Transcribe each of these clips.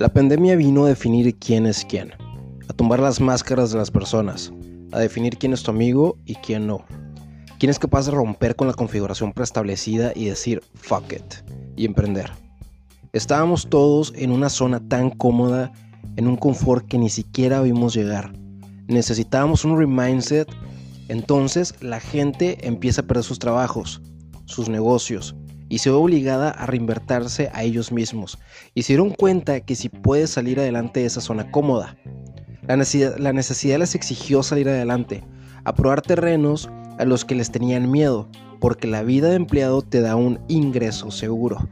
La pandemia vino a definir quién es quién, a tumbar las máscaras de las personas, a definir quién es tu amigo y quién no. Quién es capaz de romper con la configuración preestablecida y decir fuck it y emprender. Estábamos todos en una zona tan cómoda, en un confort que ni siquiera vimos llegar. Necesitábamos un remindset, entonces la gente empieza a perder sus trabajos, sus negocios, y se ve obligada a reinvertirse a ellos mismos y se dieron cuenta que si puedes salir adelante de esa zona cómoda. La necesidad, la necesidad les exigió salir adelante, a probar terrenos a los que les tenían miedo, porque la vida de empleado te da un ingreso seguro.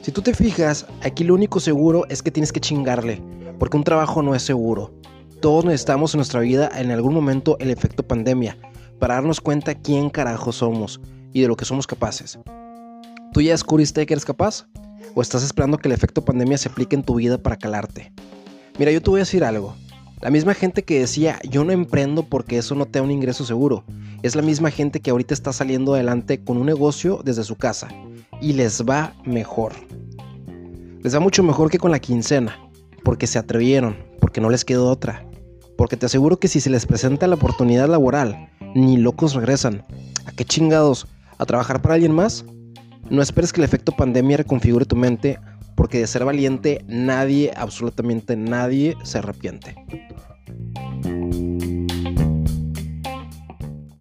Si tú te fijas, aquí lo único seguro es que tienes que chingarle, porque un trabajo no es seguro. Todos necesitamos en nuestra vida en algún momento el efecto pandemia, para darnos cuenta quién carajo somos y de lo que somos capaces. ¿Tú ya descubriste que eres capaz? ¿O estás esperando que el efecto pandemia se aplique en tu vida para calarte? Mira, yo te voy a decir algo. La misma gente que decía yo no emprendo porque eso no te da un ingreso seguro, es la misma gente que ahorita está saliendo adelante con un negocio desde su casa y les va mejor. Les va mucho mejor que con la quincena, porque se atrevieron, porque no les quedó otra. Porque te aseguro que si se les presenta la oportunidad laboral, ni locos regresan. ¿A qué chingados? ¿A trabajar para alguien más? No esperes que el efecto pandemia reconfigure tu mente, porque de ser valiente nadie, absolutamente nadie, se arrepiente.